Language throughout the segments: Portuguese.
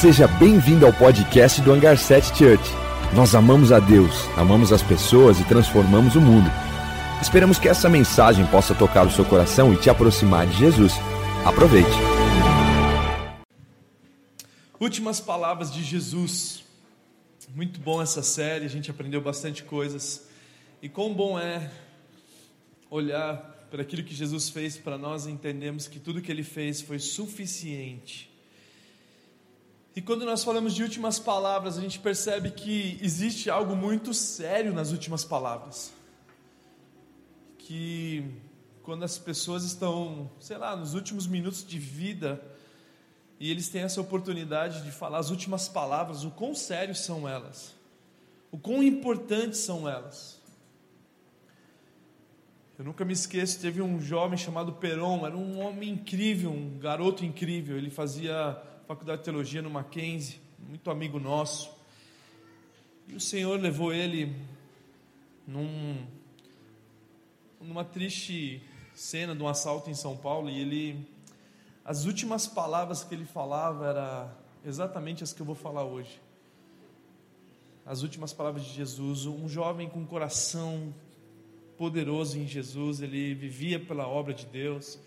Seja bem-vindo ao podcast do Hangar 7 Church. Nós amamos a Deus, amamos as pessoas e transformamos o mundo. Esperamos que essa mensagem possa tocar o seu coração e te aproximar de Jesus. Aproveite. Últimas palavras de Jesus. Muito bom essa série, a gente aprendeu bastante coisas. E quão bom é olhar para aquilo que Jesus fez para nós e entendemos que tudo que ele fez foi suficiente. E quando nós falamos de últimas palavras, a gente percebe que existe algo muito sério nas últimas palavras. Que quando as pessoas estão, sei lá, nos últimos minutos de vida, e eles têm essa oportunidade de falar as últimas palavras, o quão sérios são elas, o quão importantes são elas. Eu nunca me esqueço, teve um jovem chamado Peron, era um homem incrível, um garoto incrível. Ele fazia faculdade de teologia no Mackenzie, muito amigo nosso. E o Senhor levou ele num, numa triste cena de um assalto em São Paulo e ele as últimas palavras que ele falava era exatamente as que eu vou falar hoje. As últimas palavras de Jesus, um jovem com coração poderoso em Jesus, ele vivia pela obra de Deus.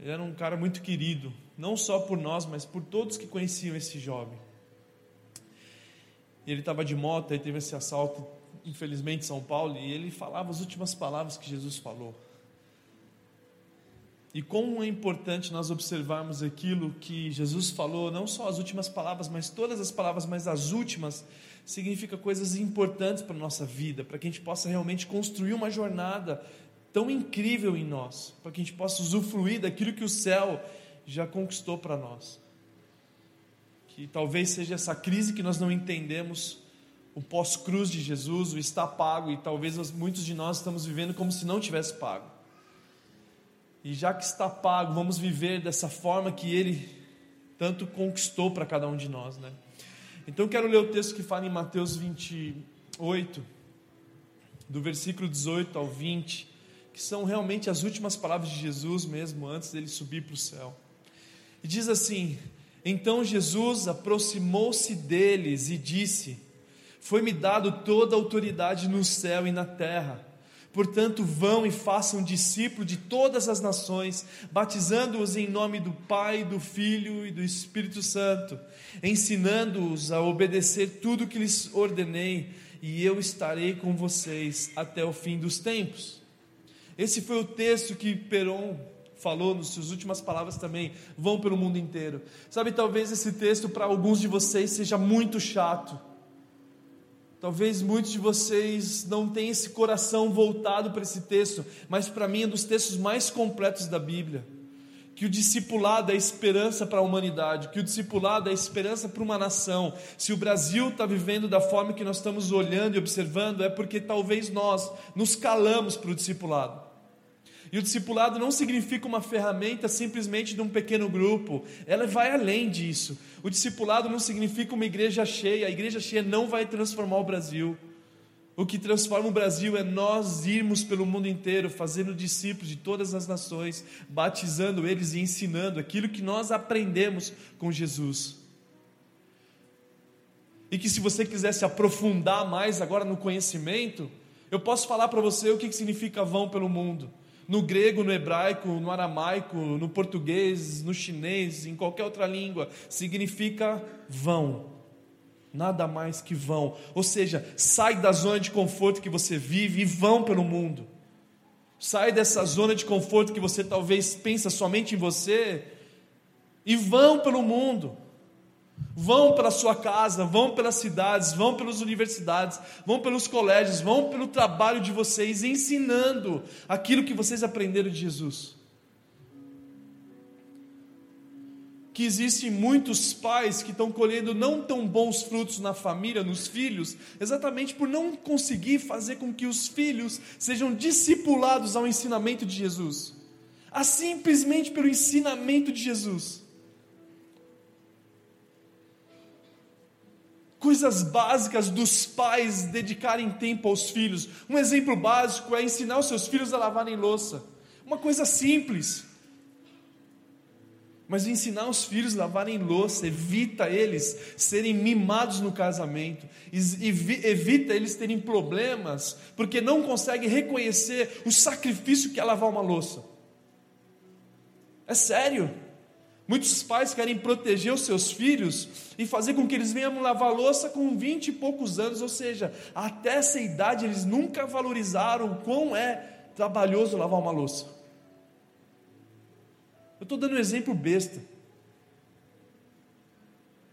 Ele era um cara muito querido, não só por nós, mas por todos que conheciam esse jovem. Ele estava de moto, aí teve esse assalto, infelizmente, em São Paulo, e ele falava as últimas palavras que Jesus falou. E como é importante nós observarmos aquilo que Jesus falou, não só as últimas palavras, mas todas as palavras, mas as últimas, significa coisas importantes para a nossa vida, para que a gente possa realmente construir uma jornada tão incrível em nós, para que a gente possa usufruir daquilo que o céu já conquistou para nós. Que talvez seja essa crise que nós não entendemos, o pós-cruz de Jesus, o está pago, e talvez muitos de nós estamos vivendo como se não tivesse pago. E já que está pago, vamos viver dessa forma que Ele tanto conquistou para cada um de nós, né? Então quero ler o texto que fala em Mateus 28, do versículo 18 ao 20, que são realmente as últimas palavras de Jesus mesmo antes dele subir para o céu. E diz assim: Então Jesus aproximou-se deles e disse: Foi-me dado toda a autoridade no céu e na terra. Portanto, vão e façam discípulos de todas as nações, batizando-os em nome do Pai, do Filho e do Espírito Santo, ensinando-os a obedecer tudo que lhes ordenei, e eu estarei com vocês até o fim dos tempos. Esse foi o texto que Peron falou nas suas últimas palavras também, vão pelo mundo inteiro. Sabe, talvez esse texto para alguns de vocês seja muito chato Talvez muitos de vocês não tenham esse coração voltado para esse texto, mas para mim é um dos textos mais completos da Bíblia. Que o discipulado é esperança para a humanidade, que o discipulado é esperança para uma nação. Se o Brasil está vivendo da forma que nós estamos olhando e observando, é porque talvez nós nos calamos para o discipulado. E o discipulado não significa uma ferramenta simplesmente de um pequeno grupo, ela vai além disso. O discipulado não significa uma igreja cheia, a igreja cheia não vai transformar o Brasil. O que transforma o Brasil é nós irmos pelo mundo inteiro, fazendo discípulos de todas as nações, batizando eles e ensinando aquilo que nós aprendemos com Jesus. E que se você quiser se aprofundar mais agora no conhecimento, eu posso falar para você o que significa vão pelo mundo no grego, no hebraico, no aramaico, no português, no chinês, em qualquer outra língua, significa vão. Nada mais que vão. Ou seja, sai da zona de conforto que você vive e vão pelo mundo. Sai dessa zona de conforto que você talvez pensa somente em você e vão pelo mundo. Vão pela sua casa, vão pelas cidades, vão pelas universidades, vão pelos colégios, vão pelo trabalho de vocês, ensinando aquilo que vocês aprenderam de Jesus. Que existem muitos pais que estão colhendo não tão bons frutos na família, nos filhos, exatamente por não conseguir fazer com que os filhos sejam discipulados ao ensinamento de Jesus, a simplesmente pelo ensinamento de Jesus. Coisas básicas dos pais dedicarem tempo aos filhos. Um exemplo básico é ensinar os seus filhos a lavarem louça. Uma coisa simples. Mas ensinar os filhos a lavarem louça evita eles serem mimados no casamento, evita eles terem problemas, porque não conseguem reconhecer o sacrifício que é lavar uma louça. É sério. Muitos pais querem proteger os seus filhos e fazer com que eles venham lavar louça com vinte e poucos anos, ou seja, até essa idade eles nunca valorizaram o quão é trabalhoso lavar uma louça. Eu estou dando um exemplo besta.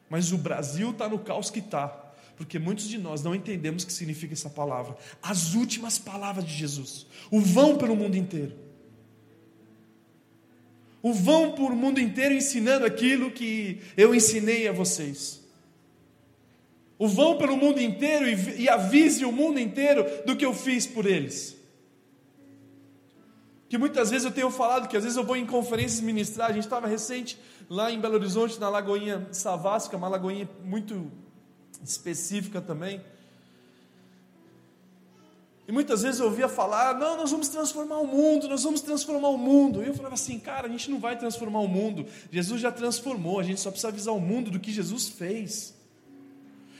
Mas o Brasil está no caos que está, porque muitos de nós não entendemos o que significa essa palavra. As últimas palavras de Jesus, o vão pelo mundo inteiro. O vão por mundo inteiro ensinando aquilo que eu ensinei a vocês. O vão pelo mundo inteiro e, e avise o mundo inteiro do que eu fiz por eles que muitas vezes eu tenho falado, que às vezes eu vou em conferências ministrar, a gente estava recente lá em Belo Horizonte, na Lagoinha Savasca, uma lagoinha muito específica também. E muitas vezes eu ouvia falar: não, nós vamos transformar o mundo, nós vamos transformar o mundo. E eu falava assim: cara, a gente não vai transformar o mundo, Jesus já transformou, a gente só precisa avisar o mundo do que Jesus fez.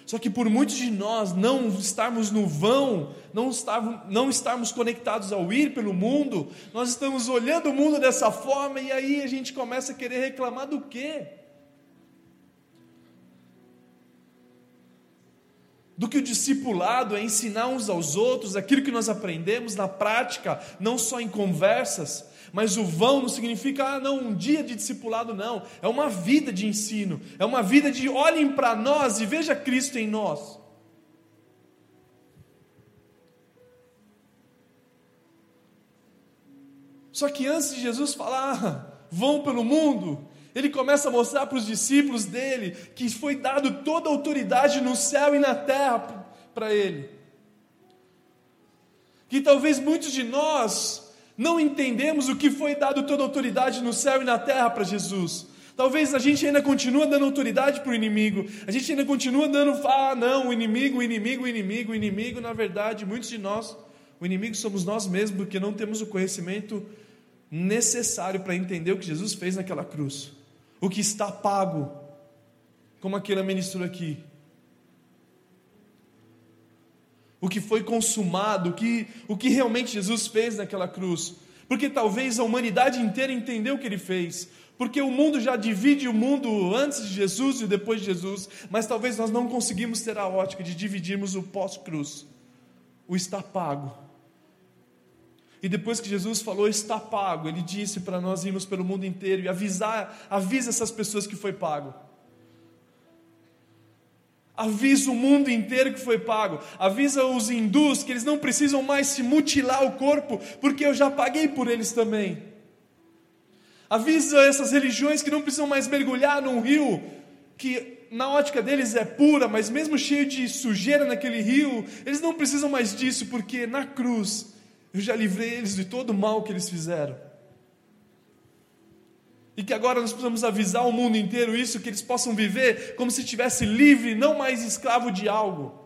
Só que por muitos de nós não estarmos no vão, não estarmos, não estarmos conectados ao ir pelo mundo, nós estamos olhando o mundo dessa forma e aí a gente começa a querer reclamar do quê? Do que o discipulado é ensinar uns aos outros aquilo que nós aprendemos na prática, não só em conversas, mas o vão não significa, ah, não, um dia de discipulado, não. É uma vida de ensino. É uma vida de olhem para nós e veja Cristo em nós. Só que antes de Jesus falar, ah, vão pelo mundo, ele começa a mostrar para os discípulos dele que foi dado toda a autoridade no céu e na terra para ele. Que talvez muitos de nós não entendemos o que foi dado toda a autoridade no céu e na terra para Jesus. Talvez a gente ainda continue dando autoridade para o inimigo, a gente ainda continua dando, ah, não, o inimigo, o inimigo, o inimigo, o inimigo. Na verdade, muitos de nós, o inimigo somos nós mesmos, porque não temos o conhecimento necessário para entender o que Jesus fez naquela cruz, o que está pago, como aquele ministrou aqui o que foi consumado, o que, o que realmente Jesus fez naquela cruz. Porque talvez a humanidade inteira entendeu o que ele fez. Porque o mundo já divide o mundo antes de Jesus e depois de Jesus, mas talvez nós não conseguimos ter a ótica de dividirmos o pós-cruz. O está pago. E depois que Jesus falou está pago, ele disse para nós irmos pelo mundo inteiro e avisar, avisa essas pessoas que foi pago. Avisa o mundo inteiro que foi pago. Avisa os hindus que eles não precisam mais se mutilar o corpo, porque eu já paguei por eles também. Avisa essas religiões que não precisam mais mergulhar num rio que na ótica deles é pura, mas mesmo cheio de sujeira naquele rio, eles não precisam mais disso, porque na cruz eu já livrei eles de todo o mal que eles fizeram. E que agora nós precisamos avisar o mundo inteiro isso, que eles possam viver como se estivesse livre, não mais escravo de algo.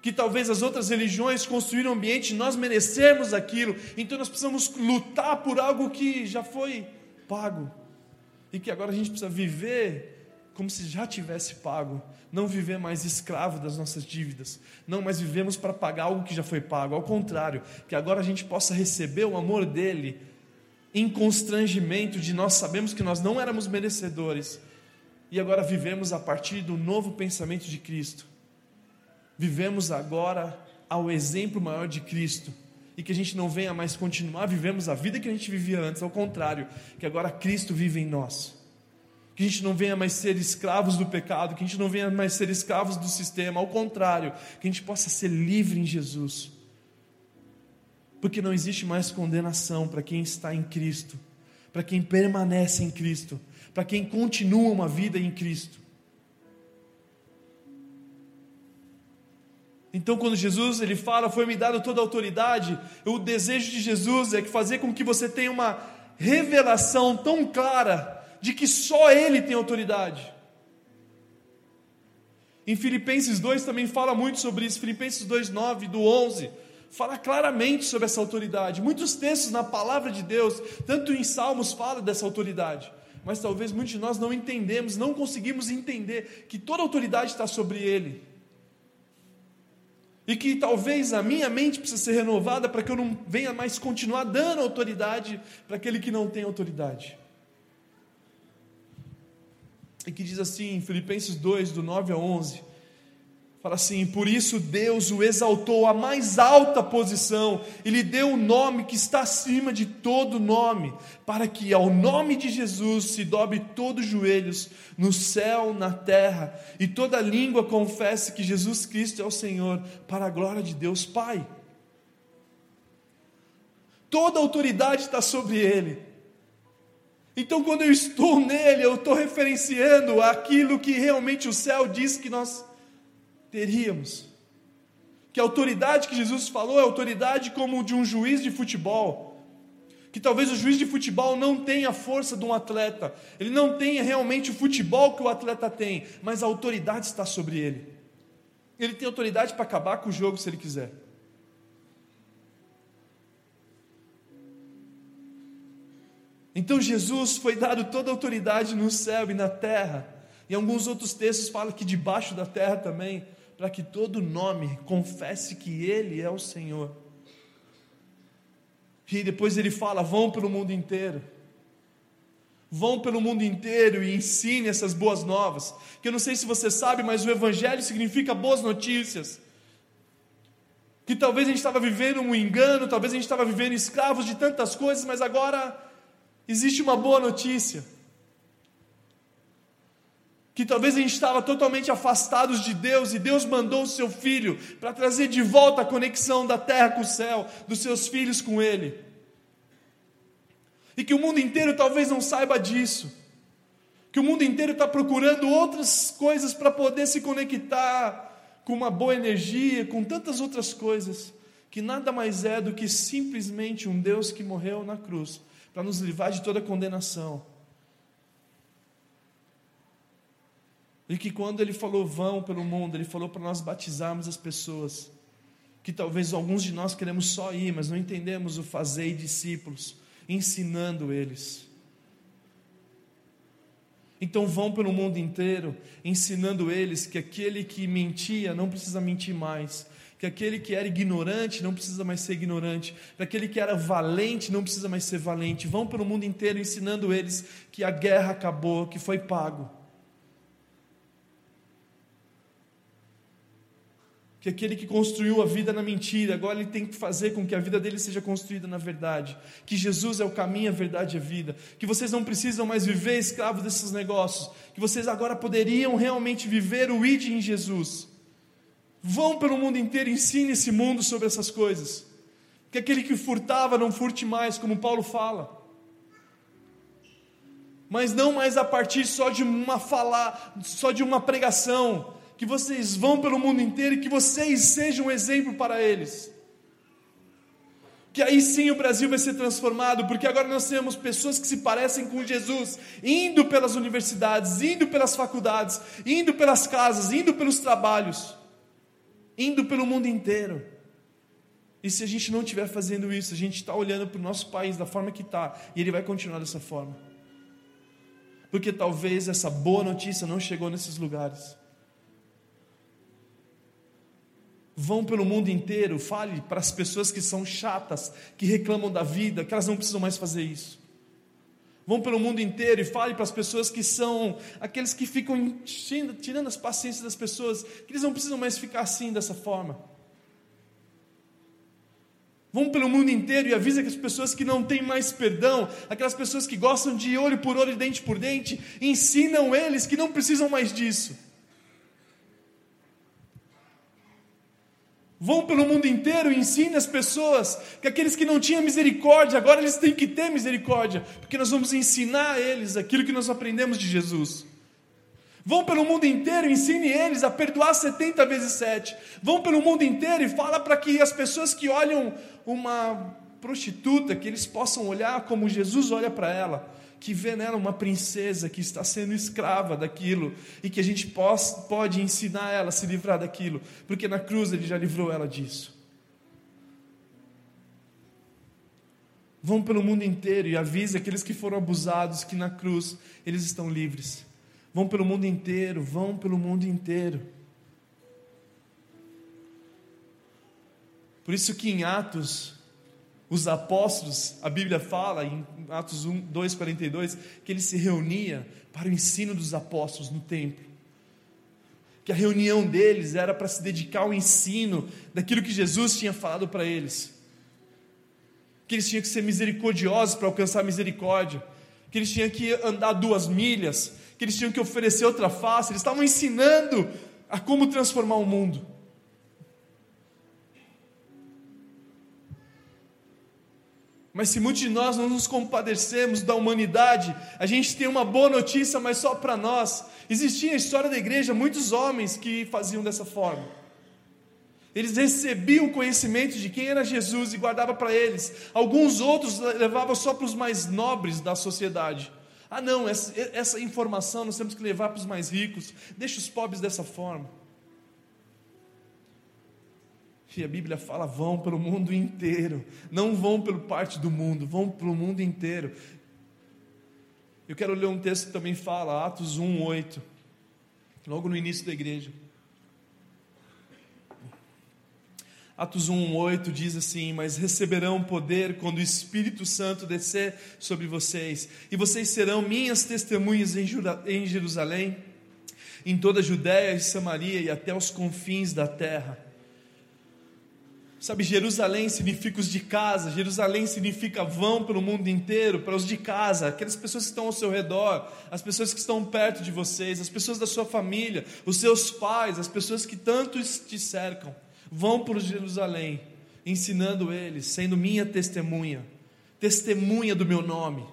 Que talvez as outras religiões construíram um ambiente, nós merecemos aquilo, então nós precisamos lutar por algo que já foi pago. E que agora a gente precisa viver como se já tivesse pago, não viver mais escravo das nossas dívidas, não mais vivemos para pagar algo que já foi pago, ao contrário, que agora a gente possa receber o amor dele em constrangimento de nós sabemos que nós não éramos merecedores e agora vivemos a partir do novo pensamento de Cristo. Vivemos agora ao exemplo maior de Cristo e que a gente não venha mais continuar vivemos a vida que a gente vivia antes, ao contrário, que agora Cristo vive em nós. Que a gente não venha mais ser escravos do pecado, que a gente não venha mais ser escravos do sistema, ao contrário, que a gente possa ser livre em Jesus porque não existe mais condenação para quem está em Cristo, para quem permanece em Cristo, para quem continua uma vida em Cristo. Então, quando Jesus ele fala, foi me dado toda a autoridade, o desejo de Jesus é que fazer com que você tenha uma revelação tão clara de que só Ele tem autoridade. Em Filipenses 2 também fala muito sobre isso, Filipenses 2, 9 do 11 fala claramente sobre essa autoridade. Muitos textos na palavra de Deus, tanto em Salmos, fala dessa autoridade. Mas talvez muitos de nós não entendemos, não conseguimos entender que toda autoridade está sobre ele. E que talvez a minha mente precisa ser renovada para que eu não venha mais continuar dando autoridade para aquele que não tem autoridade. E que diz assim em Filipenses 2, do 9 a 11: Fala assim: Por isso Deus o exaltou à mais alta posição e lhe deu o um nome que está acima de todo nome, para que ao nome de Jesus se dobre todos os joelhos, no céu, na terra, e toda língua confesse que Jesus Cristo é o Senhor, para a glória de Deus Pai. Toda autoridade está sobre ele. Então, quando eu estou nele, eu estou referenciando aquilo que realmente o céu diz que nós teríamos. Que a autoridade que Jesus falou é autoridade como de um juiz de futebol. Que talvez o juiz de futebol não tenha a força de um atleta, ele não tenha realmente o futebol que o atleta tem, mas a autoridade está sobre ele. Ele tem autoridade para acabar com o jogo se ele quiser. Então Jesus foi dado toda a autoridade no céu e na terra. E alguns outros textos falam que debaixo da terra também para que todo nome confesse que Ele é o Senhor. E depois ele fala: vão pelo mundo inteiro. Vão pelo mundo inteiro e ensine essas boas novas. Que eu não sei se você sabe, mas o Evangelho significa boas notícias. Que talvez a gente estava vivendo um engano, talvez a gente estava vivendo escravos de tantas coisas, mas agora existe uma boa notícia que talvez a gente estava totalmente afastados de Deus e Deus mandou o seu filho para trazer de volta a conexão da terra com o céu, dos seus filhos com Ele. E que o mundo inteiro talvez não saiba disso, que o mundo inteiro está procurando outras coisas para poder se conectar com uma boa energia, com tantas outras coisas, que nada mais é do que simplesmente um Deus que morreu na cruz para nos livrar de toda condenação E que quando ele falou vão pelo mundo, ele falou para nós batizarmos as pessoas. Que talvez alguns de nós queremos só ir, mas não entendemos o fazer discípulos, ensinando eles. Então vão pelo mundo inteiro, ensinando eles que aquele que mentia não precisa mentir mais, que aquele que era ignorante não precisa mais ser ignorante, que aquele que era valente não precisa mais ser valente. Vão pelo mundo inteiro ensinando eles que a guerra acabou, que foi pago. que aquele que construiu a vida na mentira, agora ele tem que fazer com que a vida dele seja construída na verdade, que Jesus é o caminho, a verdade e a vida, que vocês não precisam mais viver escravos desses negócios, que vocês agora poderiam realmente viver o id em Jesus. Vão pelo mundo inteiro ensine esse mundo sobre essas coisas. Que aquele que furtava não furte mais, como Paulo fala. Mas não mais a partir só de uma falar, só de uma pregação, que vocês vão pelo mundo inteiro e que vocês sejam um exemplo para eles. Que aí sim o Brasil vai ser transformado, porque agora nós temos pessoas que se parecem com Jesus, indo pelas universidades, indo pelas faculdades, indo pelas casas, indo pelos trabalhos, indo pelo mundo inteiro. E se a gente não estiver fazendo isso, a gente está olhando para o nosso país da forma que está, e ele vai continuar dessa forma. Porque talvez essa boa notícia não chegou nesses lugares. Vão pelo mundo inteiro, fale para as pessoas que são chatas, que reclamam da vida, que elas não precisam mais fazer isso. Vão pelo mundo inteiro e fale para as pessoas que são aqueles que ficam tirando as paciências das pessoas, que eles não precisam mais ficar assim dessa forma. Vão pelo mundo inteiro e avisa que as pessoas que não têm mais perdão, aquelas pessoas que gostam de olho por olho e dente por dente, ensinam eles que não precisam mais disso. Vão pelo mundo inteiro e ensinem as pessoas que aqueles que não tinham misericórdia, agora eles têm que ter misericórdia, porque nós vamos ensinar a eles aquilo que nós aprendemos de Jesus. Vão pelo mundo inteiro e ensine eles a perdoar 70 vezes 7. Vão pelo mundo inteiro e fala para que as pessoas que olham uma prostituta, que eles possam olhar como Jesus olha para ela que vê nela uma princesa que está sendo escrava daquilo e que a gente pode, ensinar ela a se livrar daquilo, porque na cruz ele já livrou ela disso. Vão pelo mundo inteiro e avise aqueles que foram abusados que na cruz eles estão livres. Vão pelo mundo inteiro, vão pelo mundo inteiro. Por isso que em Atos, os apóstolos, a Bíblia fala em Atos 1, 2, 42, que ele se reunia para o ensino dos apóstolos no templo. Que a reunião deles era para se dedicar ao ensino daquilo que Jesus tinha falado para eles. Que eles tinham que ser misericordiosos para alcançar misericórdia. Que eles tinham que andar duas milhas. Que eles tinham que oferecer outra face. Eles estavam ensinando a como transformar o mundo. Mas se muitos de nós não nos compadecemos da humanidade, a gente tem uma boa notícia, mas só para nós. Existia na história da igreja muitos homens que faziam dessa forma. Eles recebiam conhecimento de quem era Jesus e guardavam para eles. Alguns outros levavam só para os mais nobres da sociedade. Ah, não, essa, essa informação nós temos que levar para os mais ricos. Deixa os pobres dessa forma. E a Bíblia fala: vão pelo mundo inteiro, não vão pelo parte do mundo, vão pelo mundo inteiro. Eu quero ler um texto que também fala, Atos 1, 8, logo no início da igreja. Atos 1, 8 diz assim: Mas receberão poder quando o Espírito Santo descer sobre vocês, e vocês serão minhas testemunhas em Jerusalém, em toda a Judéia e Samaria e até os confins da terra. Sabe, Jerusalém significa os de casa, Jerusalém significa vão pelo mundo inteiro, para os de casa, aquelas pessoas que estão ao seu redor, as pessoas que estão perto de vocês, as pessoas da sua família, os seus pais, as pessoas que tanto te cercam. Vão para Jerusalém, ensinando eles, sendo minha testemunha, testemunha do meu nome.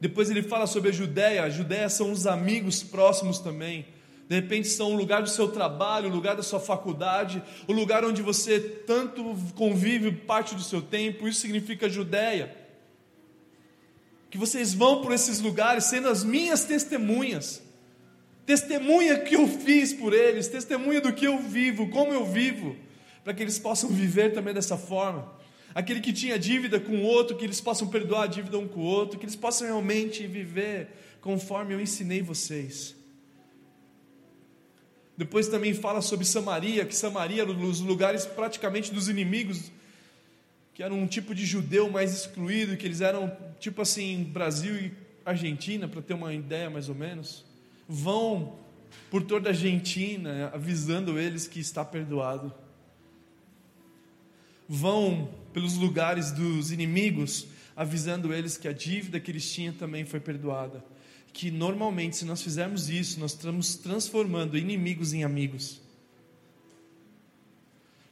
Depois ele fala sobre a Judéia, a Judéia são os amigos próximos também de repente são o lugar do seu trabalho, o lugar da sua faculdade, o lugar onde você tanto convive parte do seu tempo, isso significa Judéia. Que vocês vão por esses lugares sendo as minhas testemunhas, testemunha que eu fiz por eles, testemunha do que eu vivo, como eu vivo, para que eles possam viver também dessa forma. Aquele que tinha dívida com o outro, que eles possam perdoar a dívida um com o outro, que eles possam realmente viver conforme eu ensinei vocês. Depois também fala sobre Samaria, que Samaria era um dos lugares praticamente dos inimigos, que era um tipo de judeu mais excluído, que eles eram tipo assim, Brasil e Argentina, para ter uma ideia mais ou menos. Vão por toda a Argentina avisando eles que está perdoado. Vão pelos lugares dos inimigos avisando eles que a dívida que eles tinham também foi perdoada que normalmente, se nós fizermos isso, nós estamos transformando inimigos em amigos.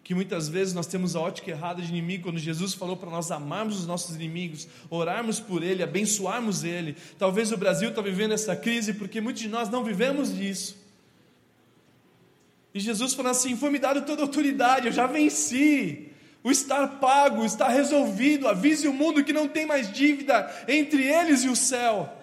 Que muitas vezes nós temos a ótica errada de inimigo, quando Jesus falou para nós amarmos os nossos inimigos, orarmos por ele, abençoarmos ele. Talvez o Brasil está vivendo essa crise porque muitos de nós não vivemos disso. E Jesus falou assim: Foi me dado toda a autoridade, eu já venci. O estar pago, o estar resolvido. Avise o mundo que não tem mais dívida entre eles e o céu.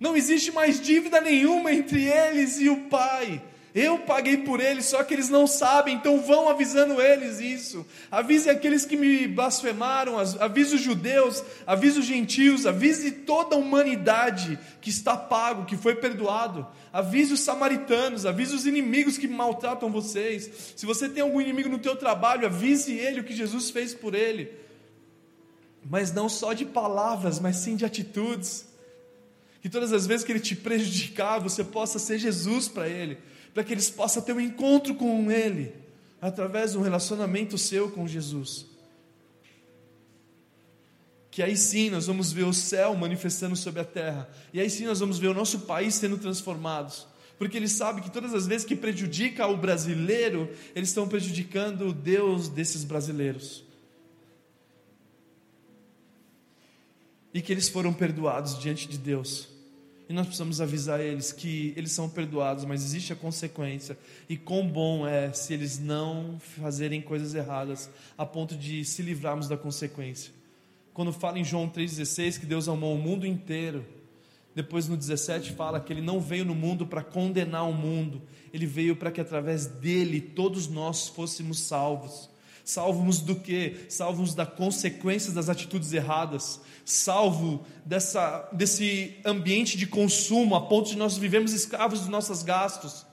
Não existe mais dívida nenhuma entre eles e o Pai. Eu paguei por eles, só que eles não sabem, então vão avisando eles isso. Avise aqueles que me blasfemaram, avise os judeus, avise os gentios, avise toda a humanidade que está pago, que foi perdoado. Avise os samaritanos, avise os inimigos que maltratam vocês. Se você tem algum inimigo no teu trabalho, avise ele o que Jesus fez por ele. Mas não só de palavras, mas sim de atitudes. Que todas as vezes que ele te prejudicar, você possa ser Jesus para ele, para que eles possam ter um encontro com ele, através de um relacionamento seu com Jesus. Que aí sim nós vamos ver o céu manifestando sobre a terra, e aí sim nós vamos ver o nosso país sendo transformados, porque ele sabe que todas as vezes que prejudica o brasileiro, eles estão prejudicando o Deus desses brasileiros. E que eles foram perdoados diante de Deus. E nós precisamos avisar eles que eles são perdoados, mas existe a consequência. E quão bom é se eles não fazerem coisas erradas, a ponto de se livrarmos da consequência. Quando fala em João 3,16 que Deus amou o mundo inteiro, depois no 17 fala que ele não veio no mundo para condenar o mundo, ele veio para que através dele todos nós fôssemos salvos. Salvos do quê? Salvos das consequências das atitudes erradas, salvo dessa, desse ambiente de consumo, a ponto de nós vivemos escravos dos nossos gastos.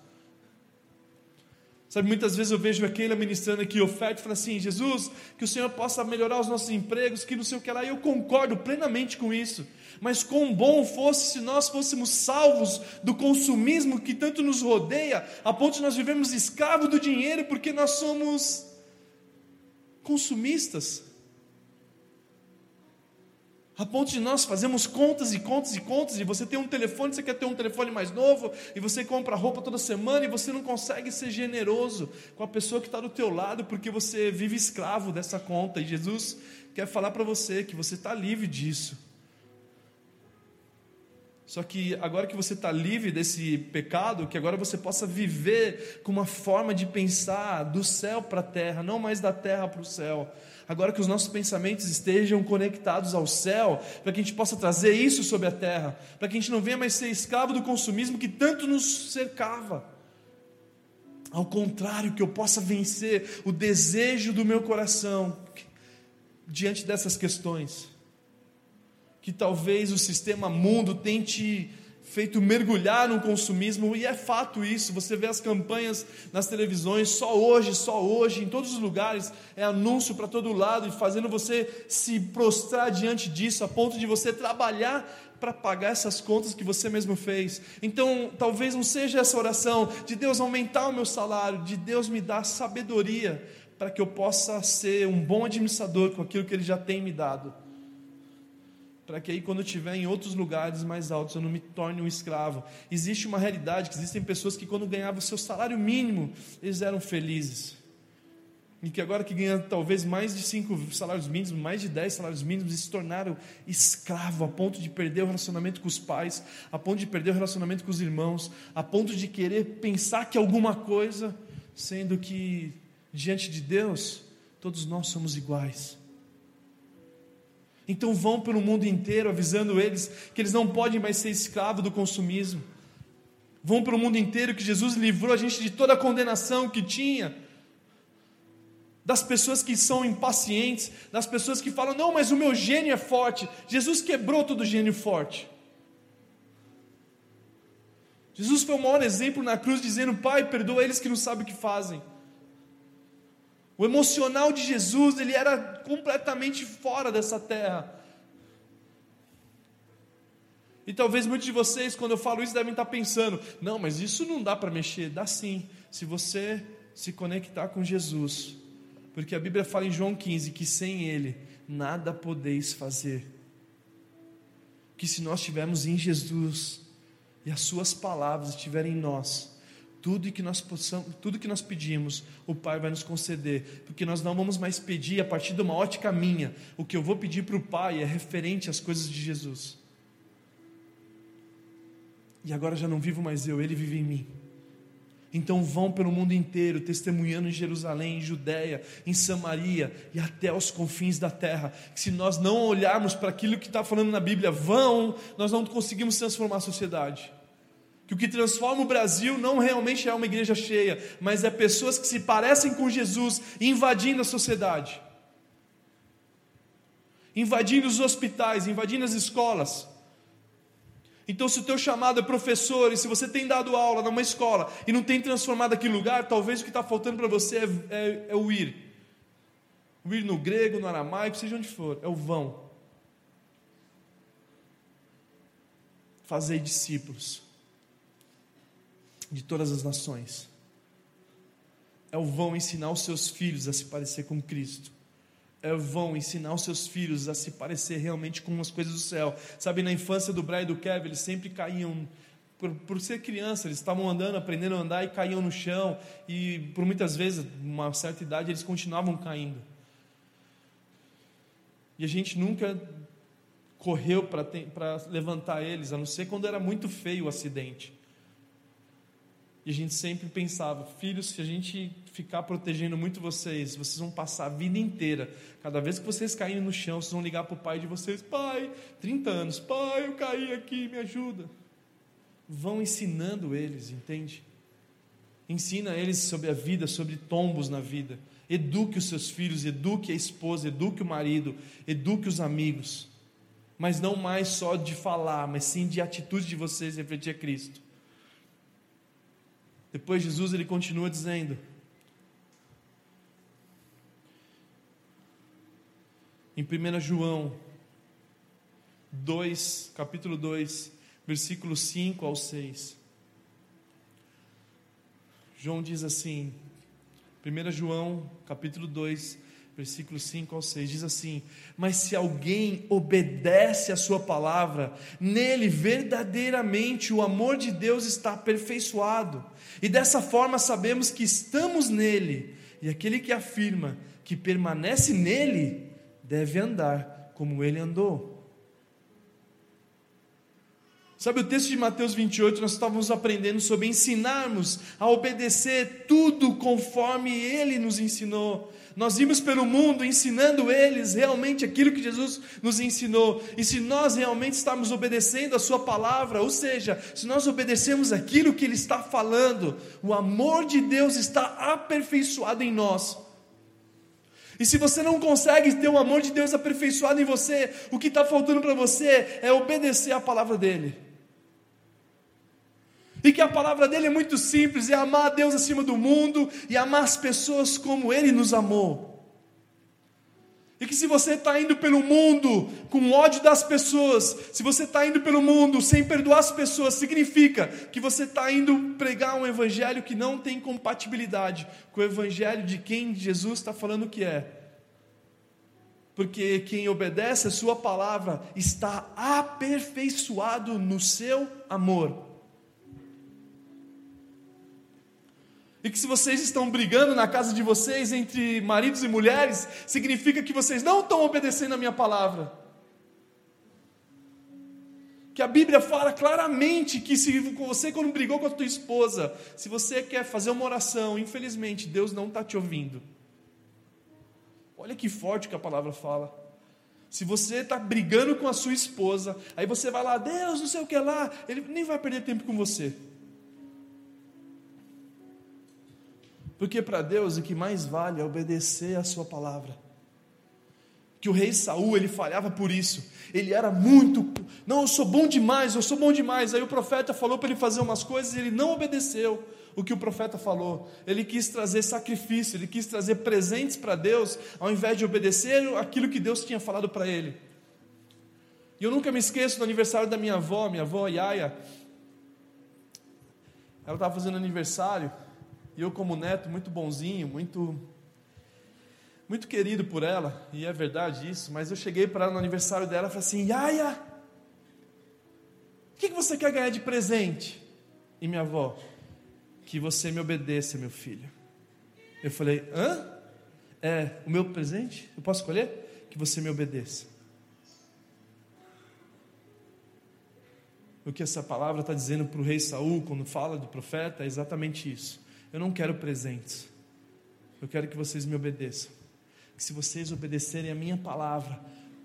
Sabe, muitas vezes eu vejo aquele ministrando aqui oferta e fala assim: Jesus, que o Senhor possa melhorar os nossos empregos, que não sei o que lá, e eu concordo plenamente com isso. Mas quão bom fosse se nós fôssemos salvos do consumismo que tanto nos rodeia, a ponto de nós vivemos escravos do dinheiro porque nós somos consumistas a ponto de nós fazemos contas e contas e contas, e você tem um telefone, você quer ter um telefone mais novo, e você compra roupa toda semana, e você não consegue ser generoso com a pessoa que está do teu lado, porque você vive escravo dessa conta, e Jesus quer falar para você que você está livre disso. Só que agora que você está livre desse pecado, que agora você possa viver com uma forma de pensar do céu para a terra, não mais da terra para o céu agora que os nossos pensamentos estejam conectados ao céu, para que a gente possa trazer isso sobre a terra, para que a gente não venha mais ser escravo do consumismo que tanto nos cercava. Ao contrário, que eu possa vencer o desejo do meu coração diante dessas questões. Que talvez o sistema mundo tente feito mergulhar no consumismo, e é fato isso. Você vê as campanhas nas televisões, só hoje, só hoje, em todos os lugares, é anúncio para todo lado, e fazendo você se prostrar diante disso, a ponto de você trabalhar para pagar essas contas que você mesmo fez. Então, talvez não seja essa oração de Deus aumentar o meu salário, de Deus me dar sabedoria para que eu possa ser um bom administrador com aquilo que Ele já tem me dado para que aí quando eu estiver em outros lugares mais altos eu não me torne um escravo. Existe uma realidade que existem pessoas que quando ganhavam o seu salário mínimo, eles eram felizes. E que agora que ganham talvez mais de cinco salários mínimos, mais de dez salários mínimos, eles se tornaram escravo a ponto de perder o relacionamento com os pais, a ponto de perder o relacionamento com os irmãos, a ponto de querer pensar que alguma coisa, sendo que diante de Deus todos nós somos iguais. Então vão pelo mundo inteiro avisando eles que eles não podem mais ser escravos do consumismo. Vão pelo mundo inteiro que Jesus livrou a gente de toda a condenação que tinha. Das pessoas que são impacientes, das pessoas que falam, não, mas o meu gênio é forte. Jesus quebrou todo gênio forte. Jesus foi o maior exemplo na cruz, dizendo: Pai, perdoa eles que não sabem o que fazem. O emocional de Jesus, ele era completamente fora dessa terra. E talvez muitos de vocês, quando eu falo isso, devem estar pensando: não, mas isso não dá para mexer. Dá sim, se você se conectar com Jesus. Porque a Bíblia fala em João 15 que sem Ele nada podeis fazer. Que se nós estivermos em Jesus e as Suas palavras estiverem em nós, tudo que nós possamos, tudo que nós pedimos, o Pai vai nos conceder, porque nós não vamos mais pedir a partir de uma ótica minha. O que eu vou pedir para o Pai é referente às coisas de Jesus. E agora já não vivo mais eu, Ele vive em mim. Então vão pelo mundo inteiro, testemunhando em Jerusalém, em Judéia, em Samaria e até os confins da terra. Se nós não olharmos para aquilo que está falando na Bíblia, vão, nós não conseguimos transformar a sociedade que o que transforma o Brasil não realmente é uma igreja cheia, mas é pessoas que se parecem com Jesus invadindo a sociedade, invadindo os hospitais, invadindo as escolas. Então, se o teu chamado é professor e se você tem dado aula numa escola e não tem transformado aquele lugar, talvez o que está faltando para você é, é, é o ir. O ir no grego, no aramaico, seja onde for, é o vão. Fazer discípulos de todas as nações. É o vão ensinar os seus filhos a se parecer com Cristo. É vão ensinar os seus filhos a se parecer realmente com as coisas do céu. Sabe, na infância do Brian e do Kevin, eles sempre caíam por, por, ser criança, eles estavam andando, aprendendo a andar e caíam no chão, e por muitas vezes, uma certa idade, eles continuavam caindo. E a gente nunca correu para levantar eles, a não ser quando era muito feio o acidente. E a gente sempre pensava, filhos, se a gente ficar protegendo muito vocês, vocês vão passar a vida inteira. Cada vez que vocês caírem no chão, vocês vão ligar para o pai de vocês: pai, 30 anos, pai, eu caí aqui, me ajuda. Vão ensinando eles, entende? Ensina eles sobre a vida, sobre tombos na vida. Eduque os seus filhos, eduque a esposa, eduque o marido, eduque os amigos. Mas não mais só de falar, mas sim de atitude de vocês refletir a Cristo. Depois Jesus ele continua dizendo: em 1 João 2, capítulo 2, versículo 5 ao 6. João diz assim, 1 João, capítulo 2, versículo 5 ao 6, diz assim: Mas se alguém obedece a Sua palavra, nele verdadeiramente o amor de Deus está aperfeiçoado, e dessa forma sabemos que estamos nele, e aquele que afirma que permanece nele, deve andar como ele andou. Sabe o texto de Mateus 28, nós estávamos aprendendo sobre ensinarmos a obedecer tudo conforme ele nos ensinou. Nós vimos pelo mundo ensinando eles realmente aquilo que Jesus nos ensinou. E se nós realmente estamos obedecendo a Sua palavra, ou seja, se nós obedecemos aquilo que Ele está falando, o amor de Deus está aperfeiçoado em nós. E se você não consegue ter o amor de Deus aperfeiçoado em você, o que está faltando para você é obedecer a palavra dEle. E que a palavra dele é muito simples: é amar a Deus acima do mundo e amar as pessoas como Ele nos amou. E que se você está indo pelo mundo com ódio das pessoas, se você está indo pelo mundo sem perdoar as pessoas, significa que você está indo pregar um evangelho que não tem compatibilidade com o evangelho de quem Jesus está falando que é. Porque quem obedece a Sua palavra está aperfeiçoado no seu amor. E que se vocês estão brigando na casa de vocês entre maridos e mulheres, significa que vocês não estão obedecendo a minha palavra. Que a Bíblia fala claramente que se você quando brigou com a tua esposa, se você quer fazer uma oração, infelizmente Deus não está te ouvindo. Olha que forte que a palavra fala. Se você está brigando com a sua esposa, aí você vai lá, Deus, não sei o que lá, ele nem vai perder tempo com você. Porque para Deus o que mais vale é obedecer a sua palavra. Que o rei Saul, ele falhava por isso. Ele era muito, não, eu sou bom demais, eu sou bom demais. Aí o profeta falou para ele fazer umas coisas e ele não obedeceu o que o profeta falou. Ele quis trazer sacrifício, ele quis trazer presentes para Deus, ao invés de obedecer aquilo que Deus tinha falado para ele. E eu nunca me esqueço do aniversário da minha avó, minha avó Yaya. Ela estava fazendo aniversário e eu, como neto, muito bonzinho, muito muito querido por ela, e é verdade isso, mas eu cheguei para ela no aniversário dela e falei assim: Yaya, o que, que você quer ganhar de presente? E minha avó, que você me obedeça, meu filho. Eu falei: hã? É, o meu presente? Eu posso escolher? Que você me obedeça. O que essa palavra está dizendo para o rei Saul, quando fala do profeta, é exatamente isso. Eu não quero presentes. Eu quero que vocês me obedeçam. Que se vocês obedecerem a minha palavra,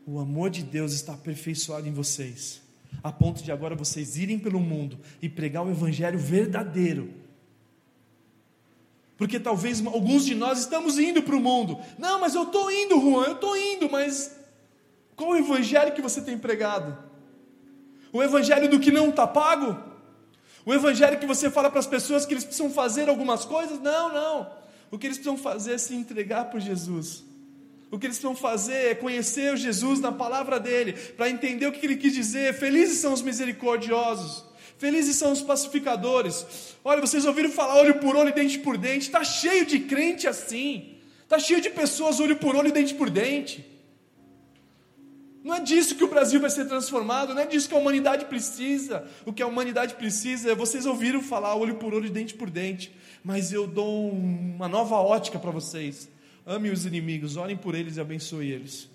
o amor de Deus está aperfeiçoado em vocês, a ponto de agora vocês irem pelo mundo e pregar o evangelho verdadeiro. Porque talvez alguns de nós estamos indo para o mundo. Não, mas eu estou indo, Juan, eu estou indo, mas qual o evangelho que você tem pregado? O evangelho do que não está pago? O evangelho que você fala para as pessoas que eles precisam fazer algumas coisas, não, não. O que eles precisam fazer é se entregar por Jesus. O que eles precisam fazer é conhecer o Jesus na palavra dele, para entender o que ele quis dizer. Felizes são os misericordiosos, felizes são os pacificadores. Olha, vocês ouviram falar olho por olho dente por dente, está cheio de crente assim, está cheio de pessoas olho por olho dente por dente. Não é disso que o Brasil vai ser transformado, não é disso que a humanidade precisa. O que a humanidade precisa é vocês ouviram falar olho por olho, dente por dente, mas eu dou uma nova ótica para vocês. Ame os inimigos, orem por eles e abençoe eles.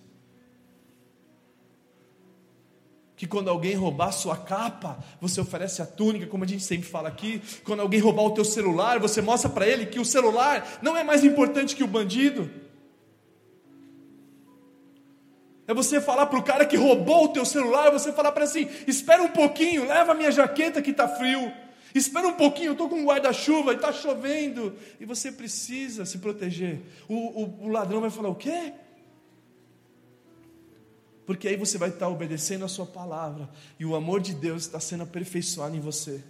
Que quando alguém roubar sua capa, você oferece a túnica, como a gente sempre fala aqui. Quando alguém roubar o teu celular, você mostra para ele que o celular não é mais importante que o bandido. É você falar para o cara que roubou o teu celular, você falar para assim: espera um pouquinho, leva a minha jaqueta que está frio. Espera um pouquinho, eu estou com um guarda-chuva e está chovendo. E você precisa se proteger. O, o, o, ladrão vai falar: o quê? Porque aí você vai estar obedecendo a sua palavra. E o amor de Deus está sendo aperfeiçoado em você.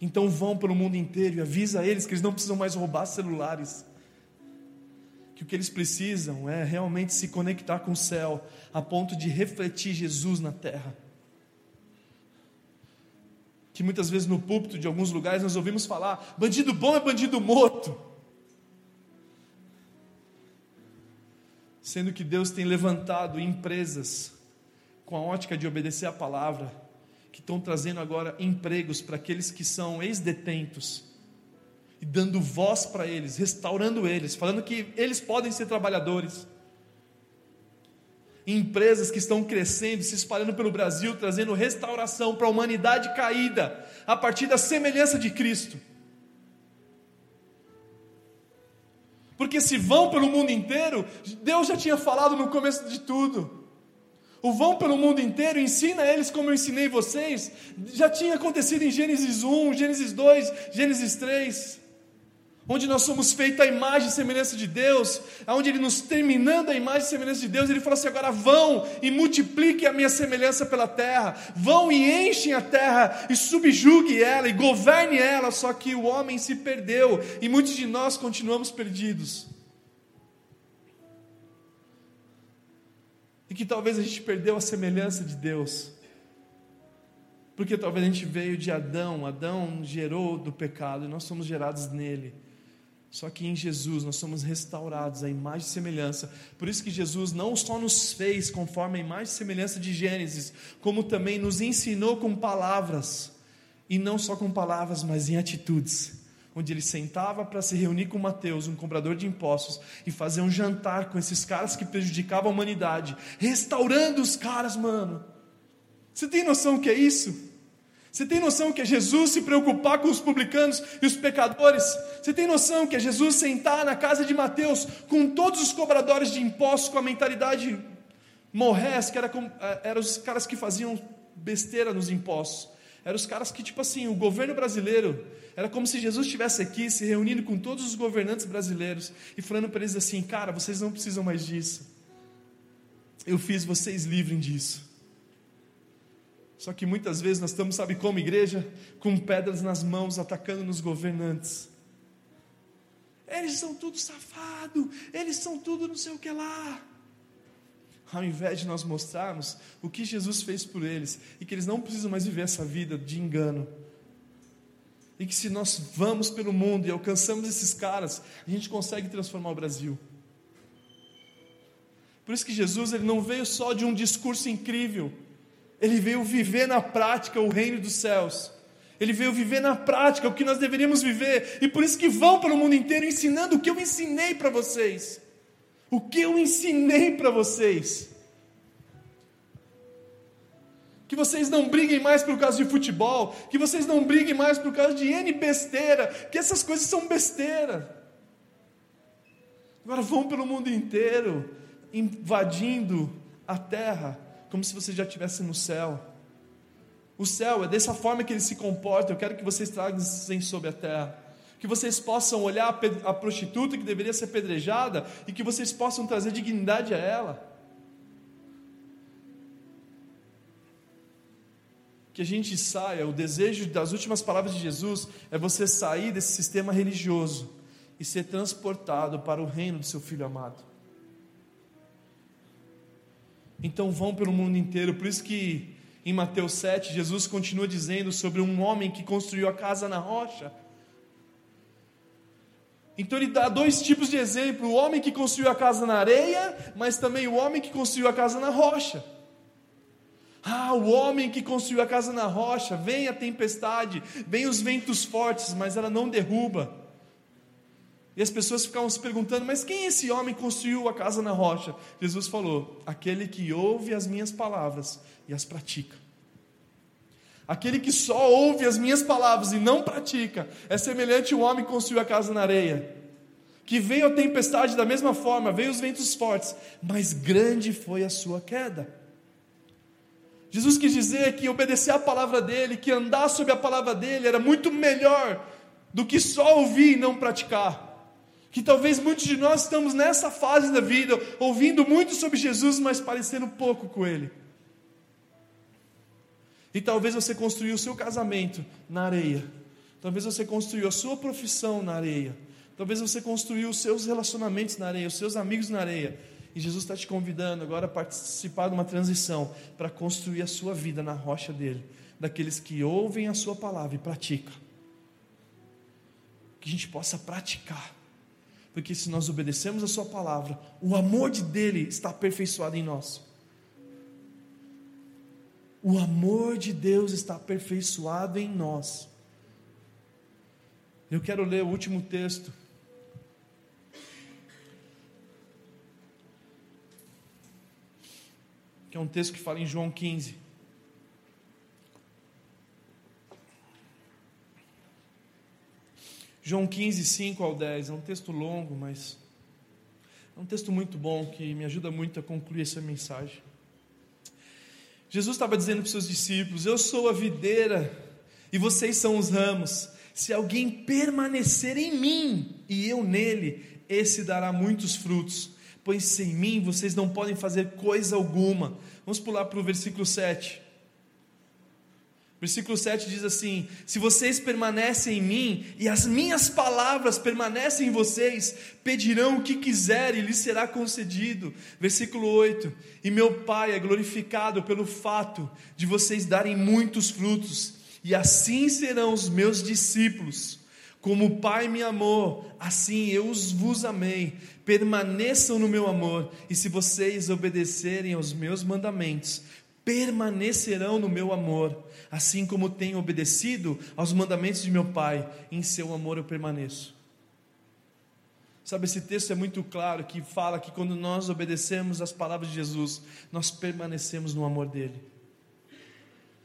Então vão pelo mundo inteiro e avisa eles que eles não precisam mais roubar celulares. Que o que eles precisam é realmente se conectar com o céu, a ponto de refletir Jesus na terra que muitas vezes no púlpito de alguns lugares nós ouvimos falar: bandido bom é bandido morto. Sendo que Deus tem levantado empresas com a ótica de obedecer a palavra, que estão trazendo agora empregos para aqueles que são ex-detentos e dando voz para eles, restaurando eles, falando que eles podem ser trabalhadores empresas que estão crescendo, se espalhando pelo Brasil, trazendo restauração para a humanidade caída, a partir da semelhança de Cristo. Porque se vão pelo mundo inteiro, Deus já tinha falado no começo de tudo. O vão pelo mundo inteiro, ensina eles como eu ensinei vocês, já tinha acontecido em Gênesis 1, Gênesis 2, Gênesis 3 onde nós somos feitos a imagem e semelhança de Deus, onde Ele nos terminando a imagem e semelhança de Deus, Ele fala assim: agora vão e multipliquem a minha semelhança pela terra, vão e enchem a terra e subjugue ela e governe ela. Só que o homem se perdeu e muitos de nós continuamos perdidos. E que talvez a gente perdeu a semelhança de Deus. Porque talvez a gente veio de Adão, Adão gerou do pecado e nós somos gerados nele. Só que em Jesus nós somos restaurados à imagem e semelhança. Por isso que Jesus não só nos fez conforme a imagem e semelhança de Gênesis, como também nos ensinou com palavras. E não só com palavras, mas em atitudes. Onde ele sentava para se reunir com Mateus, um cobrador de impostos, e fazer um jantar com esses caras que prejudicavam a humanidade, restaurando os caras, mano. Você tem noção que é isso? Você tem noção que é Jesus se preocupar com os publicanos e os pecadores? Você tem noção que é Jesus sentar na casa de Mateus com todos os cobradores de impostos com a mentalidade morrés, que era, eh, eram os caras que faziam besteira nos impostos? Eram os caras que, tipo assim, o governo brasileiro, era como se Jesus estivesse aqui se reunindo com todos os governantes brasileiros e falando para eles assim: cara, vocês não precisam mais disso. Eu fiz vocês livrem disso. Só que muitas vezes nós estamos, sabe como, igreja? Com pedras nas mãos, atacando nos governantes. Eles são tudo safado, eles são tudo não sei o que lá. Ao invés de nós mostrarmos o que Jesus fez por eles e que eles não precisam mais viver essa vida de engano. E que se nós vamos pelo mundo e alcançamos esses caras, a gente consegue transformar o Brasil. Por isso que Jesus ele não veio só de um discurso incrível, ele veio viver na prática o reino dos céus. Ele veio viver na prática o que nós deveríamos viver. E por isso que vão pelo mundo inteiro ensinando o que eu ensinei para vocês. O que eu ensinei para vocês. Que vocês não briguem mais por causa de futebol, que vocês não briguem mais por causa de N besteira, que essas coisas são besteira. Agora vão pelo mundo inteiro, invadindo a terra, como se você já estivesse no céu. O céu é dessa forma que ele se comporta. Eu quero que vocês tragam sobre a terra. Que vocês possam olhar a prostituta que deveria ser apedrejada e que vocês possam trazer dignidade a ela. Que a gente saia, o desejo das últimas palavras de Jesus é você sair desse sistema religioso e ser transportado para o reino do seu filho amado. Então vão pelo mundo inteiro. Por isso que em Mateus 7, Jesus continua dizendo sobre um homem que construiu a casa na rocha. Então ele dá dois tipos de exemplo: o homem que construiu a casa na areia, mas também o homem que construiu a casa na rocha. Ah, o homem que construiu a casa na rocha, vem a tempestade, vem os ventos fortes, mas ela não derruba. E as pessoas ficavam se perguntando: mas quem é esse homem construiu a casa na rocha? Jesus falou: aquele que ouve as minhas palavras e as pratica. Aquele que só ouve as minhas palavras e não pratica é semelhante ao homem que construiu a casa na areia. Que veio a tempestade da mesma forma, veio os ventos fortes, mas grande foi a sua queda. Jesus quis dizer que obedecer a palavra dele, que andar sob a palavra dele era muito melhor do que só ouvir e não praticar. Que talvez muitos de nós estamos nessa fase da vida, ouvindo muito sobre Jesus, mas parecendo pouco com ele. E talvez você construiu o seu casamento na areia. Talvez você construiu a sua profissão na areia. Talvez você construiu os seus relacionamentos na areia, os seus amigos na areia. E Jesus está te convidando agora a participar de uma transição para construir a sua vida na rocha dele, daqueles que ouvem a sua palavra e praticam. Que a gente possa praticar, porque se nós obedecemos a sua palavra, o amor de dele está aperfeiçoado em nós. O amor de Deus está aperfeiçoado em nós. Eu quero ler o último texto que é um texto que fala em João 15. João 15, 5 ao 10. É um texto longo, mas é um texto muito bom que me ajuda muito a concluir essa mensagem. Jesus estava dizendo para os seus discípulos: Eu sou a videira e vocês são os ramos. Se alguém permanecer em mim e eu nele, esse dará muitos frutos pois sem mim vocês não podem fazer coisa alguma. Vamos pular para o versículo 7. Versículo 7 diz assim: Se vocês permanecem em mim e as minhas palavras permanecem em vocês, pedirão o que quiserem e lhes será concedido. Versículo 8: E meu Pai é glorificado pelo fato de vocês darem muitos frutos, e assim serão os meus discípulos. Como o Pai me amou, assim eu vos amei. Permaneçam no meu amor, e se vocês obedecerem aos meus mandamentos, permanecerão no meu amor, assim como tenho obedecido aos mandamentos de meu Pai, em seu amor eu permaneço. Sabe, esse texto é muito claro que fala que quando nós obedecemos às palavras de Jesus, nós permanecemos no amor dele.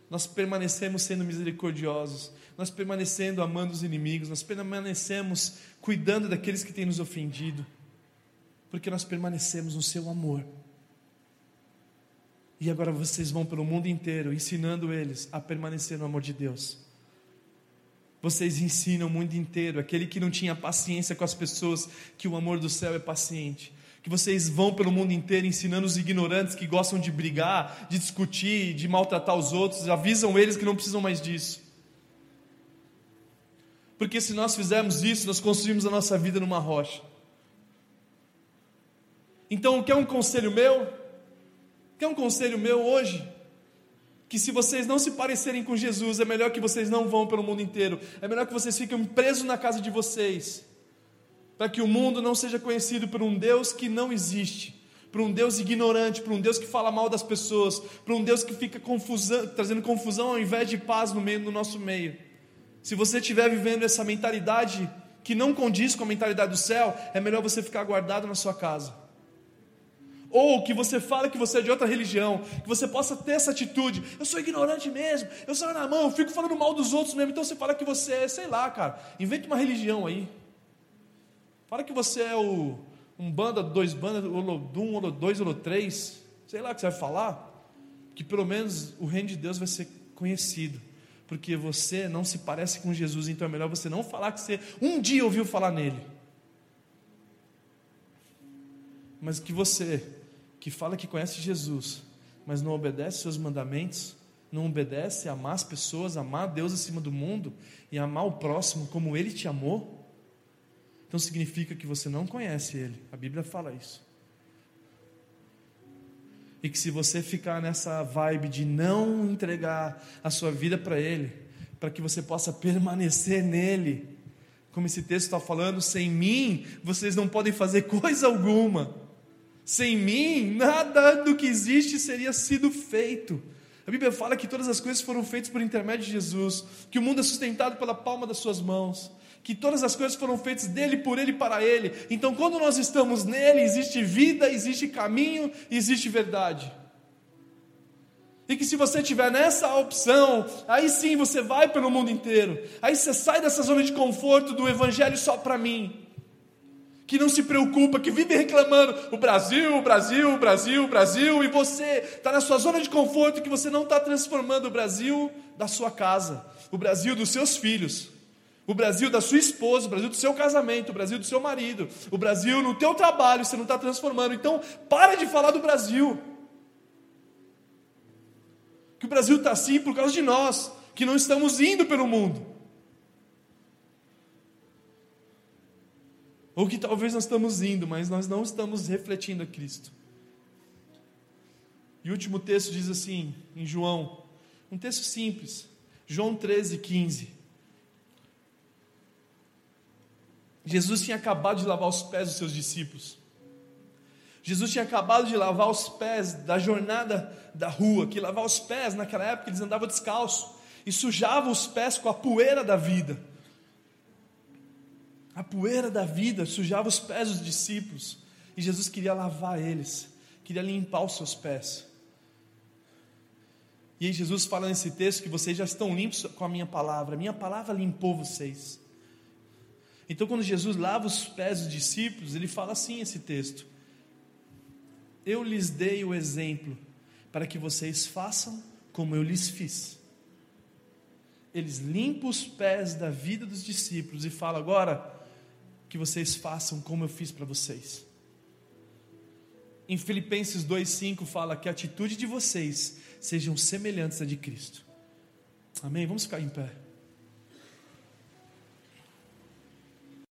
Nós permanecemos sendo misericordiosos, nós permanecendo amando os inimigos, nós permanecemos cuidando daqueles que têm nos ofendido, porque nós permanecemos no seu amor. E agora vocês vão pelo mundo inteiro ensinando eles a permanecer no amor de Deus. Vocês ensinam o mundo inteiro, aquele que não tinha paciência com as pessoas, que o amor do céu é paciente. Que vocês vão pelo mundo inteiro ensinando os ignorantes que gostam de brigar, de discutir, de maltratar os outros, avisam eles que não precisam mais disso. Porque se nós fizermos isso, nós construímos a nossa vida numa rocha. Então, quer um conselho meu? Quer um conselho meu hoje? Que se vocês não se parecerem com Jesus, é melhor que vocês não vão pelo mundo inteiro. É melhor que vocês fiquem presos na casa de vocês. Para que o mundo não seja conhecido por um Deus que não existe para um Deus ignorante, para um Deus que fala mal das pessoas, para um Deus que fica confusão, trazendo confusão ao invés de paz no meio no nosso meio. Se você estiver vivendo essa mentalidade que não condiz com a mentalidade do céu, é melhor você ficar guardado na sua casa. Ou que você fala que você é de outra religião, que você possa ter essa atitude. Eu sou ignorante mesmo, eu sou na mão, eu fico falando mal dos outros mesmo. Então você fala que você é, sei lá, cara, invente uma religião aí. Fala que você é o um banda, dois bandas, olodum, olodóis, três, sei lá o que você vai falar. Que pelo menos o reino de Deus vai ser conhecido porque você não se parece com Jesus, então é melhor você não falar que você um dia ouviu falar nele. Mas que você, que fala que conhece Jesus, mas não obedece seus mandamentos, não obedece a amar as pessoas, amar Deus acima do mundo e amar o próximo como ele te amou, então significa que você não conhece ele. A Bíblia fala isso. E que se você ficar nessa vibe de não entregar a sua vida para Ele, para que você possa permanecer nele, como esse texto está falando, sem mim vocês não podem fazer coisa alguma. Sem mim, nada do que existe seria sido feito. A Bíblia fala que todas as coisas foram feitas por intermédio de Jesus, que o mundo é sustentado pela palma das suas mãos, que todas as coisas foram feitas dele, por ele para ele. Então, quando nós estamos nele, existe vida, existe caminho, existe verdade. E que se você tiver nessa opção, aí sim você vai pelo mundo inteiro. Aí você sai dessa zona de conforto do evangelho só para mim que não se preocupa, que vive reclamando: o Brasil, o Brasil, o Brasil, o Brasil, e você está na sua zona de conforto que você não está transformando o Brasil da sua casa, o Brasil dos seus filhos, o Brasil da sua esposa, o Brasil do seu casamento, o Brasil do seu marido, o Brasil no teu trabalho, você não está transformando. Então, para de falar do Brasil. Que o Brasil está assim por causa de nós, que não estamos indo pelo mundo. Ou que talvez nós estamos indo, mas nós não estamos refletindo a Cristo. E o último texto diz assim, em João, um texto simples, João 13, 15. Jesus tinha acabado de lavar os pés dos seus discípulos. Jesus tinha acabado de lavar os pés da jornada da rua, que lavar os pés naquela época eles andavam descalços e sujavam os pés com a poeira da vida. A poeira da vida sujava os pés dos discípulos e Jesus queria lavar eles, queria limpar os seus pés. E aí Jesus fala nesse texto que vocês já estão limpos com a minha palavra, a minha palavra limpou vocês. Então, quando Jesus lava os pés dos discípulos, ele fala assim esse texto: Eu lhes dei o exemplo para que vocês façam como eu lhes fiz. Eles limpam os pés da vida dos discípulos e fala agora que vocês façam como eu fiz para vocês. Em Filipenses 2:5 fala que a atitude de vocês sejam semelhantes à de Cristo. Amém? Vamos ficar em pé.